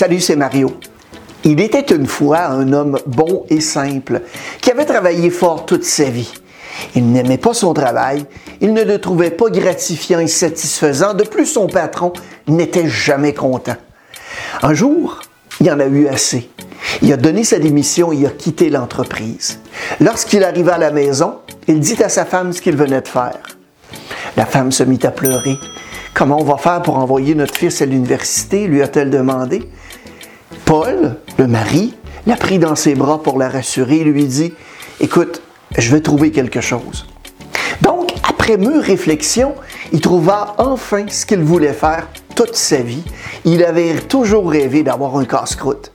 Salut, c'est Mario. Il était une fois un homme bon et simple qui avait travaillé fort toute sa vie. Il n'aimait pas son travail, il ne le trouvait pas gratifiant et satisfaisant, de plus son patron n'était jamais content. Un jour, il en a eu assez. Il a donné sa démission et a quitté l'entreprise. Lorsqu'il arriva à la maison, il dit à sa femme ce qu'il venait de faire. La femme se mit à pleurer. Comment on va faire pour envoyer notre fils à l'université lui a-t-elle demandé. Paul, le mari, l'a pris dans ses bras pour la rassurer et lui dit Écoute, je vais trouver quelque chose. Donc, après mûre réflexion, il trouva enfin ce qu'il voulait faire toute sa vie. Il avait toujours rêvé d'avoir un casse-croûte.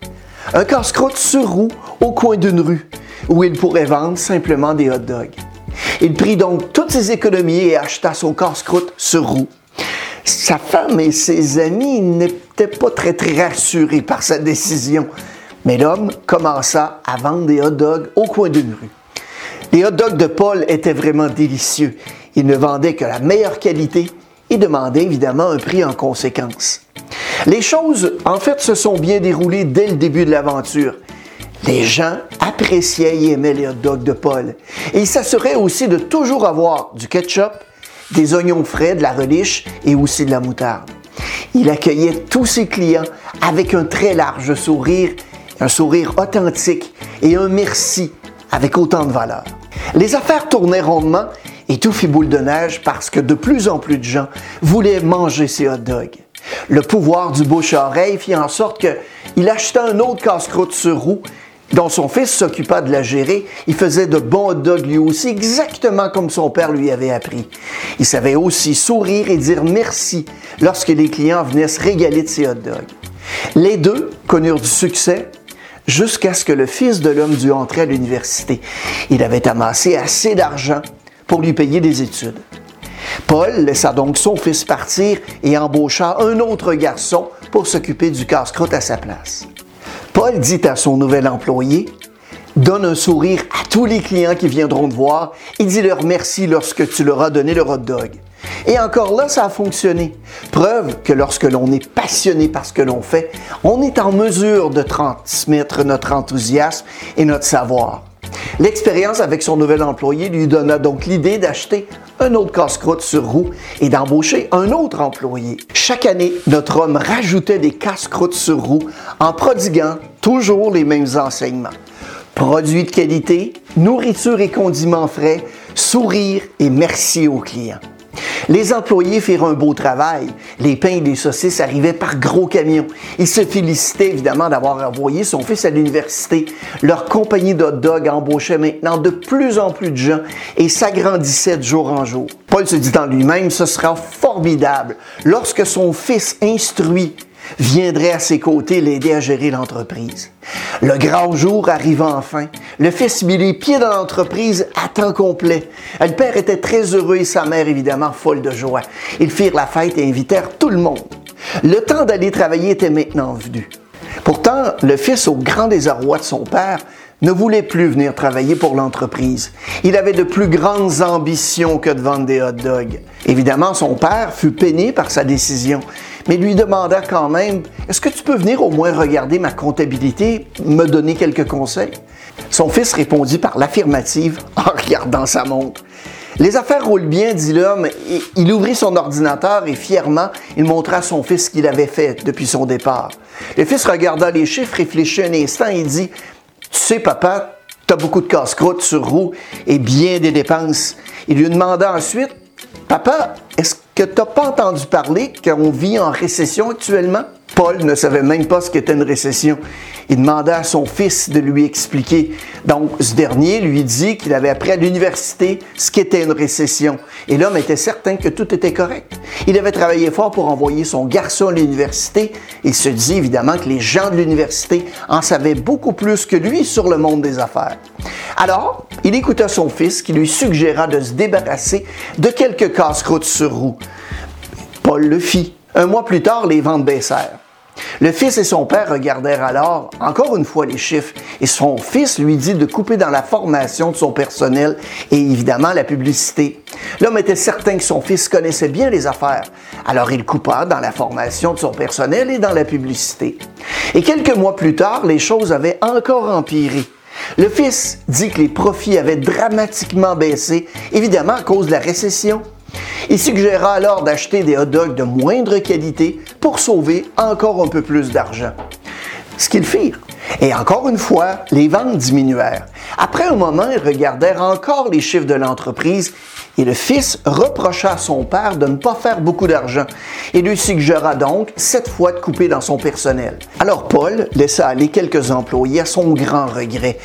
Un casse-croûte sur roue au coin d'une rue où il pourrait vendre simplement des hot dogs. Il prit donc toutes ses économies et acheta son casse-croûte sur roue. Sa femme et ses amis n'étaient pas très très rassurés par sa décision, mais l'homme commença à vendre des hot dogs au coin d'une rue. Les hot dogs de Paul étaient vraiment délicieux. Il ne vendait que la meilleure qualité et demandait évidemment un prix en conséquence. Les choses, en fait, se sont bien déroulées dès le début de l'aventure. Les gens appréciaient et aimaient les hot dogs de Paul. Et ils s'assuraient aussi de toujours avoir du ketchup, des oignons frais, de la relish et aussi de la moutarde. Il accueillait tous ses clients avec un très large sourire, un sourire authentique et un merci avec autant de valeur. Les affaires tournaient rondement et tout fit boule de neige parce que de plus en plus de gens voulaient manger ces hot dogs. Le pouvoir du bouche-oreille fit en sorte qu'il acheta un autre casse-croûte sur roue dont son fils s'occupa de la gérer, il faisait de bons hot dogs lui aussi, exactement comme son père lui avait appris. Il savait aussi sourire et dire merci lorsque les clients venaient se régaler de ses hot dogs. Les deux connurent du succès jusqu'à ce que le fils de l'homme dû entrer à l'université. Il avait amassé assez d'argent pour lui payer des études. Paul laissa donc son fils partir et embaucha un autre garçon pour s'occuper du casse-croûte à sa place. Paul dit à son nouvel employé, Donne un sourire à tous les clients qui viendront te voir et dis-leur merci lorsque tu leur as donné le hot dog. Et encore là, ça a fonctionné. Preuve que lorsque l'on est passionné par ce que l'on fait, on est en mesure de transmettre notre enthousiasme et notre savoir. L'expérience avec son nouvel employé lui donna donc l'idée d'acheter un autre casse-croûte sur roue et d'embaucher un autre employé. Chaque année, notre homme rajoutait des casse-croûtes sur roue en prodiguant toujours les mêmes enseignements. Produits de qualité, nourriture et condiments frais, sourire et merci aux clients. Les employés firent un beau travail. Les pains et les saucisses arrivaient par gros camions. Ils se félicitaient évidemment d'avoir envoyé son fils à l'université. Leur compagnie d'hot dog embauchait maintenant de plus en plus de gens et s'agrandissait de jour en jour. Paul se dit en lui-même, ce sera formidable lorsque son fils instruit viendrait à ses côtés l'aider à gérer l'entreprise. Le grand jour arriva enfin. Le fils mit les pieds dans l'entreprise à temps complet. Le père était très heureux et sa mère évidemment folle de joie. Ils firent la fête et invitèrent tout le monde. Le temps d'aller travailler était maintenant venu. Pourtant, le fils, au grand désarroi de son père, ne voulait plus venir travailler pour l'entreprise. Il avait de plus grandes ambitions que de vendre des hot dogs. Évidemment, son père fut peiné par sa décision, mais lui demanda quand même Est-ce que tu peux venir au moins regarder ma comptabilité, me donner quelques conseils? Son fils répondit par l'affirmative en regardant sa montre. Les affaires roulent bien, dit l'homme. Il ouvrit son ordinateur et fièrement, il montra à son fils ce qu'il avait fait depuis son départ. Le fils regarda les chiffres, réfléchit un instant et dit tu sais, papa, tu as beaucoup de casse-croûte sur roue et bien des dépenses. Il lui demanda ensuite, Papa, est-ce que tu n'as pas entendu parler qu'on vit en récession actuellement? Paul ne savait même pas ce qu'était une récession. Il demanda à son fils de lui expliquer. Donc, ce dernier lui dit qu'il avait appris à l'université ce qu'était une récession. Et l'homme était certain que tout était correct. Il avait travaillé fort pour envoyer son garçon à l'université. Il se dit évidemment que les gens de l'université en savaient beaucoup plus que lui sur le monde des affaires. Alors, il écouta son fils qui lui suggéra de se débarrasser de quelques casse-croûtes sur roue. Paul le fit. Un mois plus tard, les ventes baissèrent. Le fils et son père regardèrent alors encore une fois les chiffres et son fils lui dit de couper dans la formation de son personnel et évidemment la publicité. L'homme était certain que son fils connaissait bien les affaires, alors il coupa dans la formation de son personnel et dans la publicité. Et quelques mois plus tard, les choses avaient encore empiré. Le fils dit que les profits avaient dramatiquement baissé, évidemment à cause de la récession. Il suggéra alors d'acheter des hot dogs de moindre qualité pour sauver encore un peu plus d'argent. Ce qu'ils firent. Et encore une fois, les ventes diminuèrent. Après un moment, ils regardèrent encore les chiffres de l'entreprise et le fils reprocha à son père de ne pas faire beaucoup d'argent et lui suggéra donc cette fois de couper dans son personnel. Alors Paul laissa aller quelques employés à son grand regret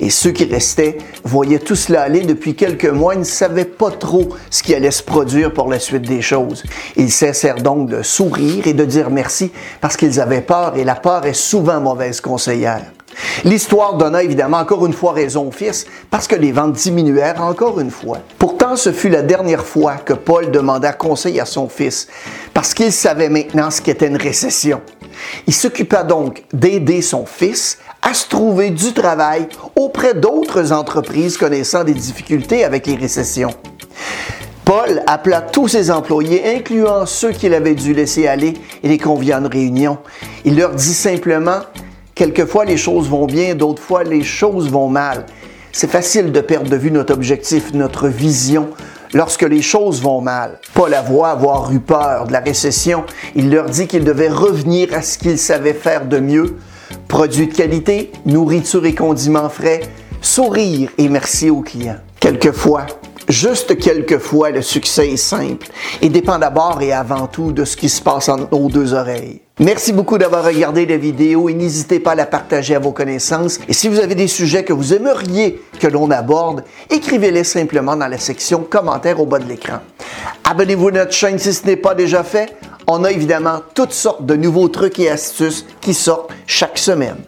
et ceux qui restaient voyaient tout cela aller depuis quelques mois et ne savaient pas trop ce qui allait se produire pour la suite des choses. Ils cessèrent donc de sourire et de dire merci parce qu'ils avaient peur et la peur est souvent mauvaise conseillère. L'histoire donna évidemment encore une fois raison au fils parce que les ventes diminuèrent encore une fois. Pourtant, ce fut la dernière fois que Paul demanda conseil à son fils parce qu'il savait maintenant ce qu'était une récession. Il s'occupa donc d'aider son fils à se trouver du travail auprès d'autres entreprises connaissant des difficultés avec les récessions. Paul appela tous ses employés, incluant ceux qu'il avait dû laisser aller, et les convia à une réunion. Il leur dit simplement Quelquefois, les choses vont bien, d'autres fois, les choses vont mal. C'est facile de perdre de vue notre objectif, notre vision, lorsque les choses vont mal. Paul avoua avoir eu peur de la récession. Il leur dit qu'ils devaient revenir à ce qu'ils savaient faire de mieux. Produits de qualité, nourriture et condiments frais, sourire et merci aux clients. Quelquefois, Juste quelquefois, le succès est simple et dépend d'abord et avant tout de ce qui se passe entre nos deux oreilles. Merci beaucoup d'avoir regardé la vidéo et n'hésitez pas à la partager à vos connaissances. Et si vous avez des sujets que vous aimeriez que l'on aborde, écrivez-les simplement dans la section commentaires au bas de l'écran. Abonnez-vous à notre chaîne si ce n'est pas déjà fait. On a évidemment toutes sortes de nouveaux trucs et astuces qui sortent chaque semaine.